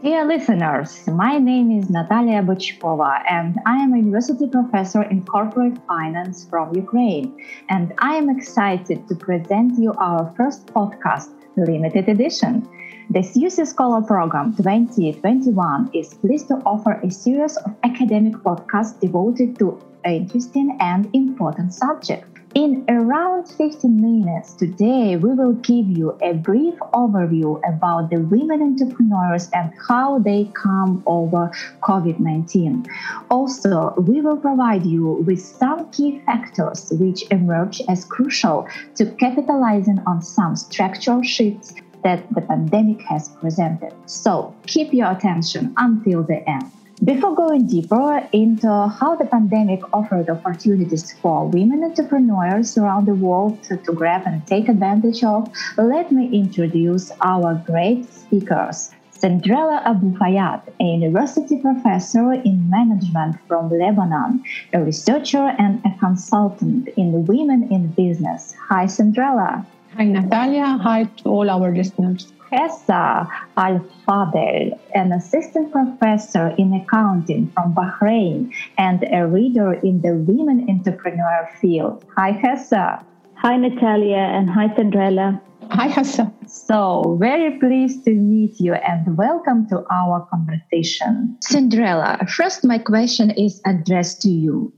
Dear listeners, my name is Natalia Bochkova and I am a university professor in corporate finance from Ukraine. And I am excited to present you our first podcast, limited edition. The CUC Scholar Program 2021 is pleased to offer a series of academic podcasts devoted to interesting and important subjects. In around 15 minutes today, we will give you a brief overview about the women entrepreneurs and how they come over COVID 19. Also, we will provide you with some key factors which emerge as crucial to capitalizing on some structural shifts that the pandemic has presented. So, keep your attention until the end. Before going deeper into how the pandemic offered opportunities for women entrepreneurs around the world to, grab and take advantage of, let me introduce our great speakers. Sandrella Abu Fayad, a university professor in management from Lebanon, a researcher and a consultant in Women in Business. Hi, Sandrella. Hi, Natalia. Hi to all our listeners. Hessa Al Fadel, an assistant professor in accounting from Bahrain and a reader in the women entrepreneur field. Hi, Hessa. Hi, Natalia, and hi, Sandrella. Hi, Hessa. So, very pleased to meet you and welcome to our conversation. Sandrella, first, my question is addressed to you.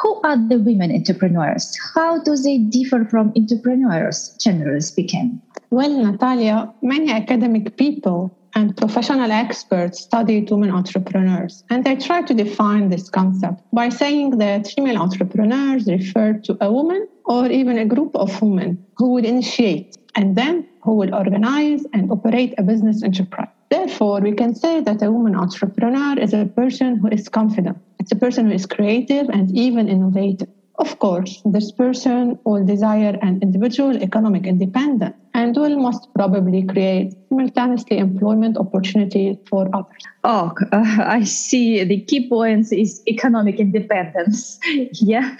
Who are the women entrepreneurs? How do they differ from entrepreneurs, generally speaking? Well, Natalia, many academic people and professional experts studied women entrepreneurs, and they try to define this concept by saying that female entrepreneurs refer to a woman or even a group of women who would initiate and then who will organize and operate a business enterprise. Therefore, we can say that a woman entrepreneur is a person who is confident. It's a person who is creative and even innovative. Of course, this person will desire an individual economic independence and will most probably create simultaneously employment opportunities for others. Oh, uh, I see. The key points is economic independence. yeah.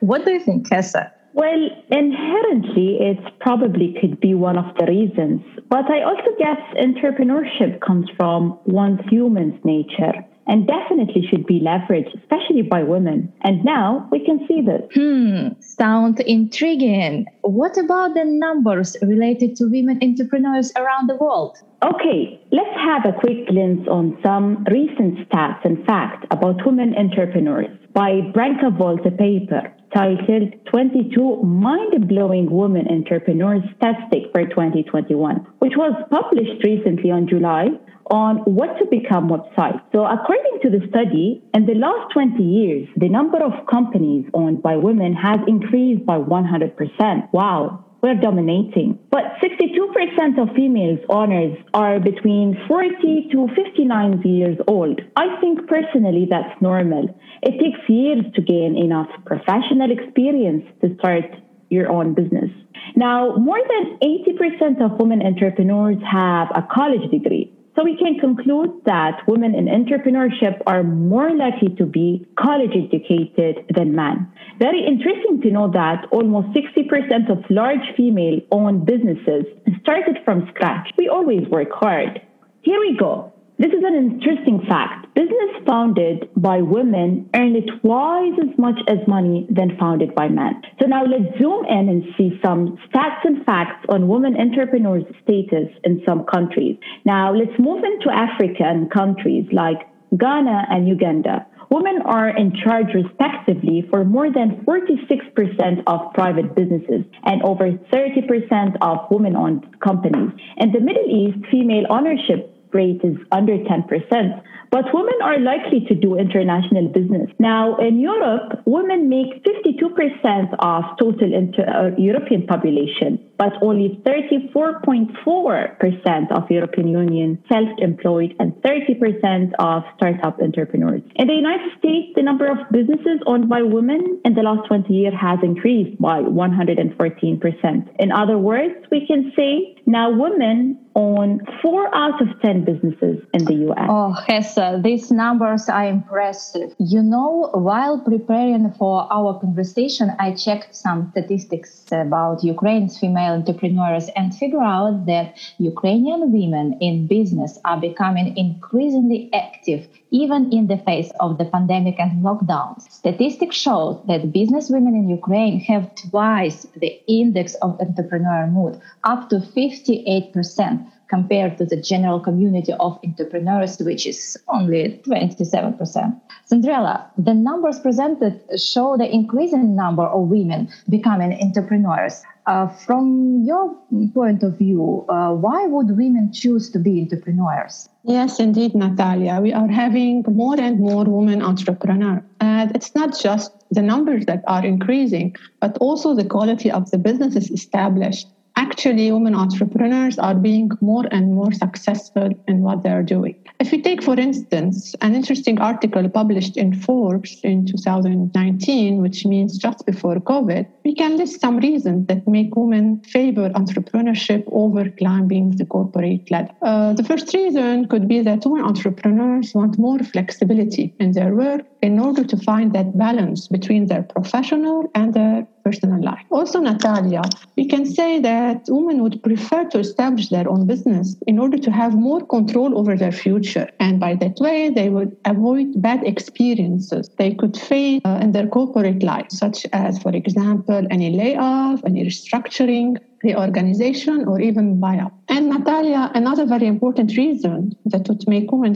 What do you think, Hessa? Well, inherently, it probably could be one of the reasons. But I also guess entrepreneurship comes from one's human's nature and definitely should be leveraged, especially by women. And now we can see this. Hmm, sounds intriguing. What about the numbers related to women entrepreneurs around the world? Okay, let's have a quick glance on some recent stats and facts about women entrepreneurs by Branka Vuleta paper titled 22 Mind-Blowing Women Entrepreneurs Statistic for 2021, which was published recently on July on what to become website. So according to the study, in the last 20 years, the number of companies owned by women has increased by 100%. Wow. We're dominating. But 62% of females owners are between 40 to 59 years old. I think personally that's normal. It takes years to gain enough professional experience to start your own business. Now, more than 80% of women entrepreneurs have a college degree. So we can conclude that women in entrepreneurship are more likely to be college educated than men. Very interesting to know that almost 60% of large female owned businesses started from scratch. We always work hard. Here we go. This is an interesting fact. Business founded by women earned twice as much as money than founded by men. So now let's zoom in and see some stats and facts on women entrepreneurs' status in some countries. Now let's move into African countries like Ghana and Uganda. Women are in charge respectively for more than 46% of private businesses and over 30% of women owned companies. In the Middle East, female ownership rate is under 10%, but women are likely to do international business. Now, in Europe, women make 52% of total inter- uh, European population, but only 34.4% of European Union self-employed and 30% of startup entrepreneurs. In the United States, the number of businesses owned by women in the last 20 years has increased by 114%. In other words, we can say now women own four out of 10 businesses in the US. Oh, Hessa, these numbers are impressive. You know, while preparing for our conversation, I checked some statistics about Ukraine's female female entrepreneurs and figure out that Ukrainian women in business are becoming increasingly active even in the face of the pandemic and lockdowns. Statistics show that business women in Ukraine have twice the index of entrepreneur mood, up to 58% compared to the general community of entrepreneurs, which is only 27%. Sandrella, the numbers presented show the increasing number of women becoming entrepreneurs. Uh, from your point of view, uh, why would women choose to be entrepreneurs? Yes, indeed, Natalia. We are having more and more women entrepreneurs. And it's not just the numbers that are increasing, but also the quality of the businesses established actually women entrepreneurs are being more and more successful in what they're doing. If we take, for instance, an interesting article published in Forbes in 2019, which means just before COVID, we can list some reasons that make women favor entrepreneurship over climbing the corporate ladder. Uh, the first reason could be that women entrepreneurs want more flexibility in their work in order to find that balance between their professional and their personal life. Also, Natalia, we can say that women would prefer to establish their own business in order to have more control over their future. And by that way, they would avoid bad experiences they could face uh, in their corporate life, such as, for example, any layoff, any restructuring, reorganization, or even buyout. And Natalia, another very important reason that would make women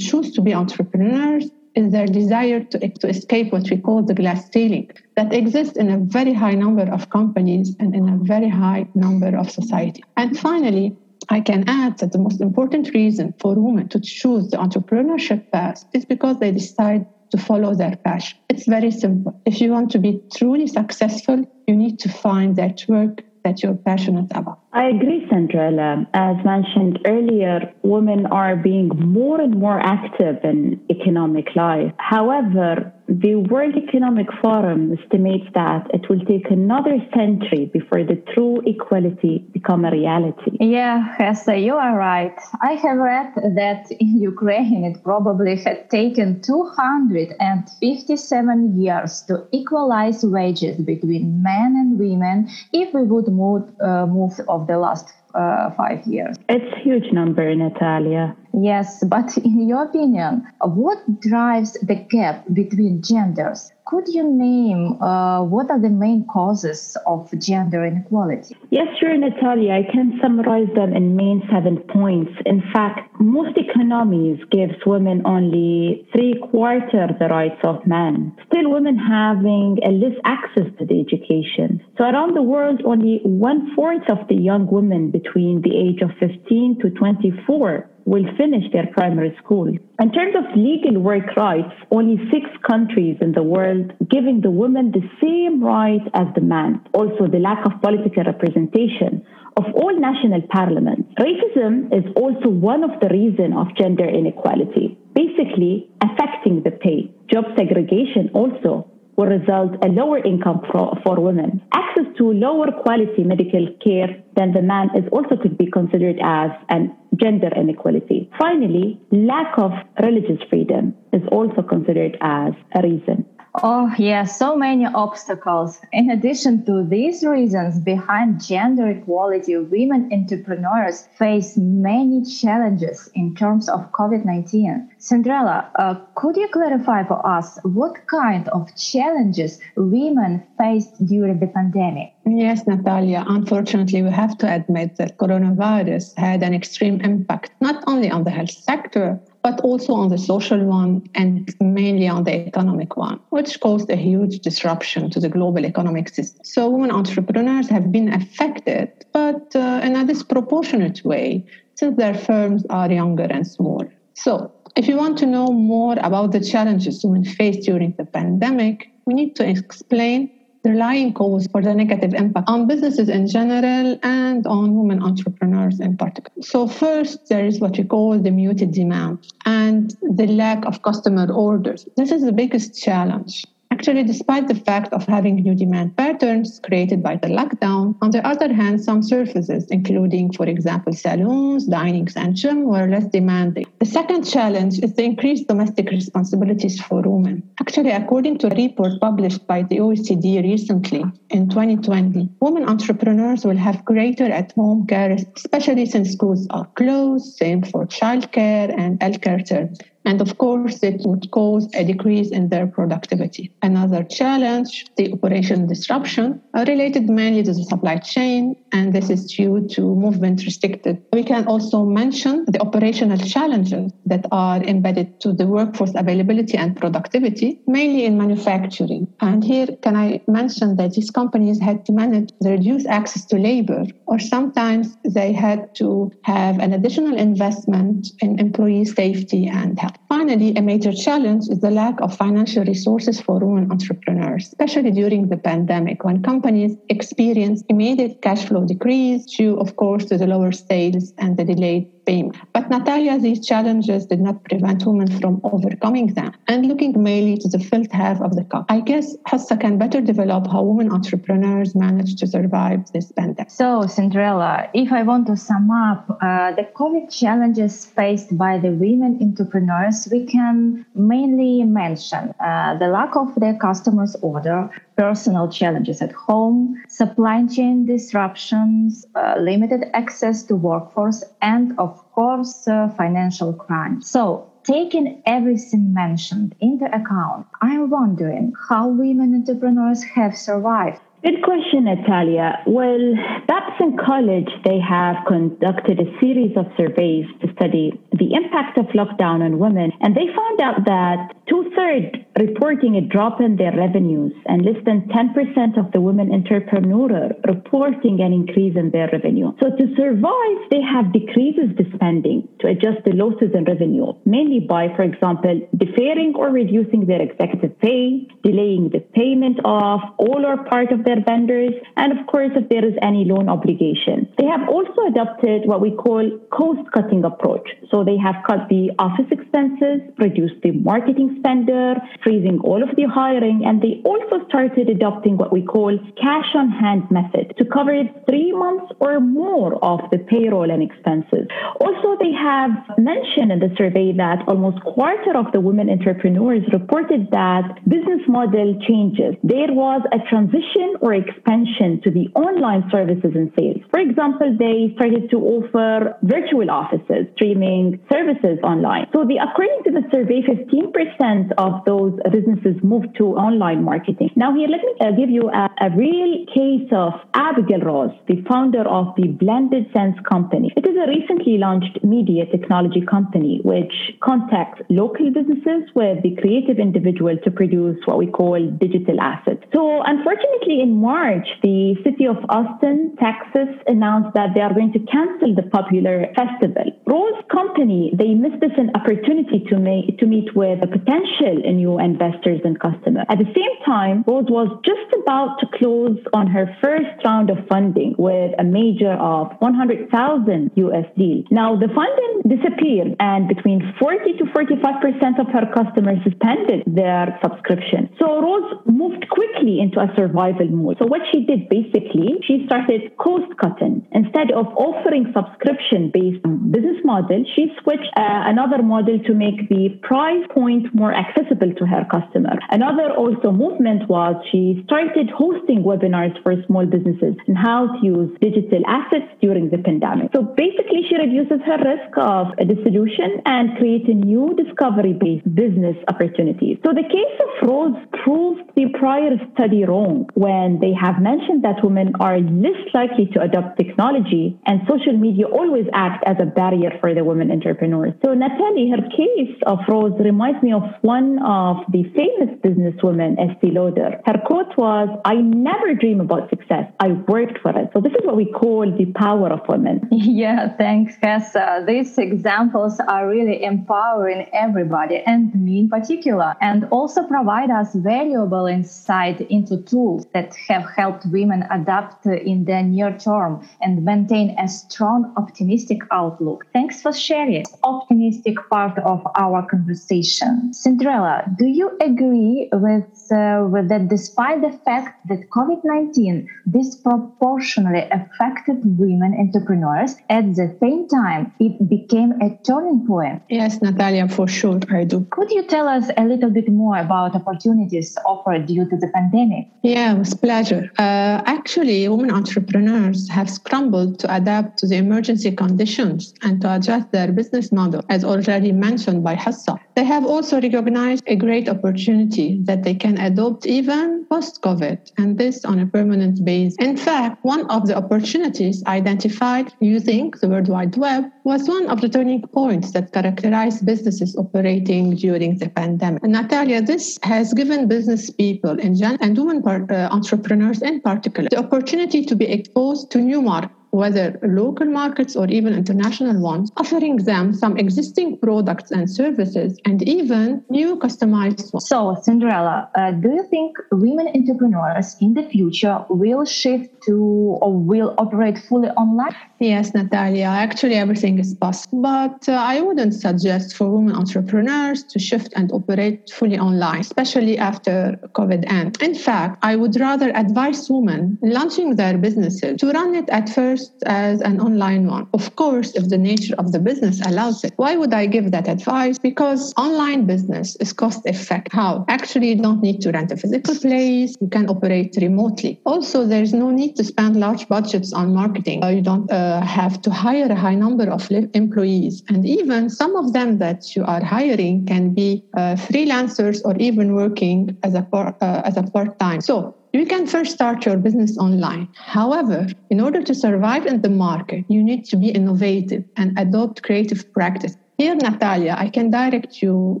choose to be entrepreneurs is their desire to, to escape what we call the glass ceiling that exists in a very high number of companies and in a very high number of society. And finally, I can add that the most important reason for women to choose the entrepreneurship path is because they decide to follow their passion. It's very simple. If you want to be truly successful, you need to find that work that you're passionate about. I agree, Sandrella. As mentioned earlier, women are being more and more active in economic life. However, the World Economic Forum estimates that it will take another century before the true equality become a reality. Yeah, Hessa, you are right. I have read that in Ukraine it probably had taken 257 years to equalize wages between men and women if we would move, uh, move of the last uh, five years. It's a huge number, Natalia. Yes, but in your opinion, what drives the gap between genders? Could you name uh, what are the main causes of gender inequality? Yes, sure, Natalia. I can summarize them in main seven points. In fact, most economies gives women only three quarters the rights of men. Still, women having a less access to the education. So around the world, only one fourth of the young women between the age of 15 to 24 will finish their primary school. In terms of legal work rights, only six countries in the world giving the women the same rights as the man. Also, the lack of political representation of all national parliaments. Racism is also one of the reasons of gender inequality, basically affecting the pay. Job segregation also will result a lower income for, for women. Access to lower quality medical care than the man is also could be considered as an gender inequality. Finally, lack of religious freedom is also considered as a reason. Oh, yes, so many obstacles. In addition to these reasons behind gender equality, women entrepreneurs face many challenges in terms of COVID 19. Sandrella, uh, could you clarify for us what kind of challenges women faced during the pandemic? Yes, Natalia. Unfortunately, we have to admit that coronavirus had an extreme impact, not only on the health sector, but also on the social one and mainly on the economic one, which caused a huge disruption to the global economic system. So, women entrepreneurs have been affected, but uh, in a disproportionate way, since their firms are younger and smaller. So, if you want to know more about the challenges women faced during the pandemic, we need to explain underlying cause for the negative impact on businesses in general and on women entrepreneurs in particular. So, first, there is what we call the muted demand and the lack of customer orders. This is the biggest challenge. Actually, despite the fact of having new demand patterns created by the lockdown, on the other hand, some services, including, for example, salons, dinings, and gym, were less demanding. The second challenge is the increased domestic responsibilities for women. Actually, according to a report published by the OECD recently in 2020, women entrepreneurs will have greater at home care, especially since schools are closed, same for childcare and healthcare services. And of course, it would cause a decrease in their productivity. Another challenge, the operation disruption, are related mainly to the supply chain, and this is due to movement restricted. We can also mention the operational challenges that are embedded to the workforce availability and productivity, mainly in manufacturing. And here, can I mention that these companies had to manage the reduced access to labor, or sometimes they had to have an additional investment in employee safety and health. Finally, a major challenge is the lack of financial resources for women entrepreneurs, especially during the pandemic when companies experience immediate cash flow decrease due, of course, to the lower sales and the delayed payment. But Natalia, these challenges did not prevent women from overcoming them and looking mainly to the felt half of the cup. I guess Hessa can better develop how women entrepreneurs manage to survive this pandemic. So, Sandrella, if I want to sum up uh, the COVID challenges faced by the women entrepreneurs, we can mainly mention uh, the lack of their customers' order, personal challenges at home, supply chain disruptions, uh, limited access to workforce, and of course, uh, financial crime. So, taking everything mentioned into account, I'm wondering how women entrepreneurs have survived Good question, Natalia. Well, Babson College, they have conducted a series of surveys to study the impact of lockdown on women, and they found out that two thirds reporting a drop in their revenues, and less than 10% of the women entrepreneurs reporting an increase in their revenue. So to survive, they have decreases the spending to adjust the losses in revenue, mainly by, for example, deferring or reducing their executive pay, delaying the payment of all or part of their vendors, and of course, if there is any loan obligation. They have also adopted what we call cost cutting approach. So they have cut the office expenses, reduced the marketing spender, freezing all of the hiring, and they also started adopting what we call cash on hand method to cover three months or more of the payroll and expenses. Also, they have mentioned in the survey that almost quarter of the women entrepreneurs reported that business model changes. There was a transition or expansion to the online services and sales. For example, they started to offer virtual offices, streaming services online. So the according to the survey, 15% of those businesses moved to online marketing. Now here, let me uh, give you a, a real case of Abigail Rose, the founder of the Blended Sense company. It is a recently launched media technology company which contacts local businesses with the creative individual to produce what we call digital assets. So unfortunately, in March, the city of Austin, Texas, announced that they are going to cancel the popular festival. Rose company, they missed this an opportunity to, make, to meet with potential new investors and customers. At the same time, Rose was just about to close on her first round of funding with a major of 100,000 USD. Now, the funding disappeared, and between 40 to 45 percent of her customers suspended their subscription. So Rose moved quickly into a survival mode. So what she did basically, she started cost cutting. Instead of offering subscription-based business model, she switched uh, another model to make the price point more accessible to her customer. Another also movement was she started hosting webinars for small businesses and how to use digital assets during the pandemic. So basically, she reduces her risk of a dissolution and creates a new discovery-based business opportunities. So the case of Rose proved the prior study wrong when they have mentioned that women are less likely to adopt technology and social media always act as a barrier for the women entrepreneurs. So Natalie, her case of Rose reminds me of one of the famous businesswomen, Estee Lauder. Her quote was, I never dream about success. I worked for it. So this is what we call the power of women. Yeah, thanks, Hessa. Uh, these examples are really empowering everybody and me in particular, and also provide us valuable insight into tools that have helped women adapt in the near term and maintain a strong optimistic outlook. Thanks for sharing. Optimistic part of our conversation. Sandrella, do you agree with, uh, with that despite the fact that COVID 19 disproportionately affected women entrepreneurs, at the same time it became a turning point? Yes, Natalia, for sure, I do. Could you tell us a little bit more about opportunities offered due to the pandemic? Yeah, with pleasure. Uh, actually, women entrepreneurs have scrambled to adapt to the emergency conditions and to adjust their business model, as already mentioned by Hessa. They have also recognized a great opportunity that they can adopt even post COVID, and this on a permanent basis. In fact, one of the opportunities identified using the World Wide Web was one of the turning points that characterized businesses operating during the pandemic. And Natalia, this has given business people in general and women uh, entrepreneurs in particular the opportunity to be exposed to new markets whether local markets or even international ones, offering them some existing products and services and even new customized ones. So, Sandrella, uh, do you think women entrepreneurs in the future will shift to or will operate fully online? Yes, Natalia, actually everything is possible. But uh, I wouldn't suggest for women entrepreneurs to shift and operate fully online, especially after COVID ends. In fact, I would rather advise women launching their businesses to run it at first as an online one. Of course, if the nature of the business allows it. Why would I give that advice? Because online business is cost effective. How? Actually, you don't need to rent a physical place. You can operate remotely. Also, there's no need to spend large budgets on marketing. Uh, you don't uh, have to hire a high number of employees. And even some of them that you are hiring can be uh, freelancers or even working as a, uh, as a part-time. So you can first start your business online. However, in order to survive in the market, you need to be innovative and adopt creative practice. Here, Natalia, I can direct you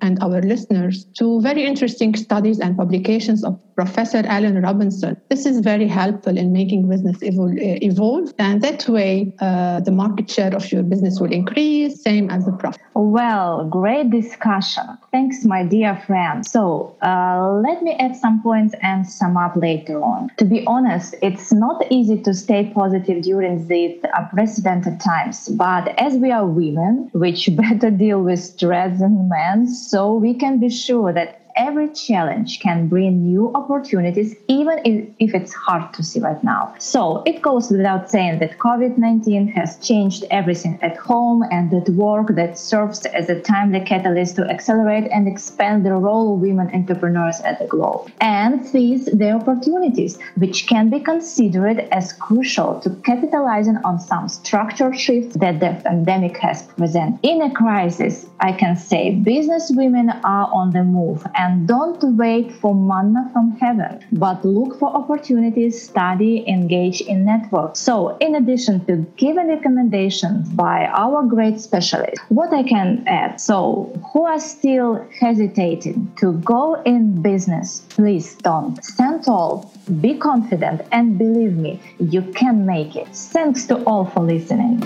and our listeners to very interesting studies and publications of Professor Alan Robinson. This is very helpful in making business evol- evolve, and that way uh, the market share of your business will increase, same as the profit. Well, great discussion. Thanks, my dear friend. So uh, let me add some points and sum up later on. To be honest, it's not easy to stay positive during these unprecedented times, but as we are women, which better deal with stress than men, so we can be sure that every challenge can bring new opportunities, even if it's hard to see right now. So it goes without saying that COVID 19 has changed everything at home and at work that serves as a timely catalyst to accelerate and expand the role of women entrepreneurs at the globe and seize the opportunities, which can be considered as crucial to capitalizing on some structural shifts that the pandemic has presented. In a crisis, I can say business women are on the move and don't wait for manna from heaven, but look for opportunities, study, engage in networks. So, in addition to giving recommendations by our great specialists, what I can add so, who are still hesitating to go in business, please don't. Stand tall, be confident, and believe me, you can make it. Thanks to all for listening.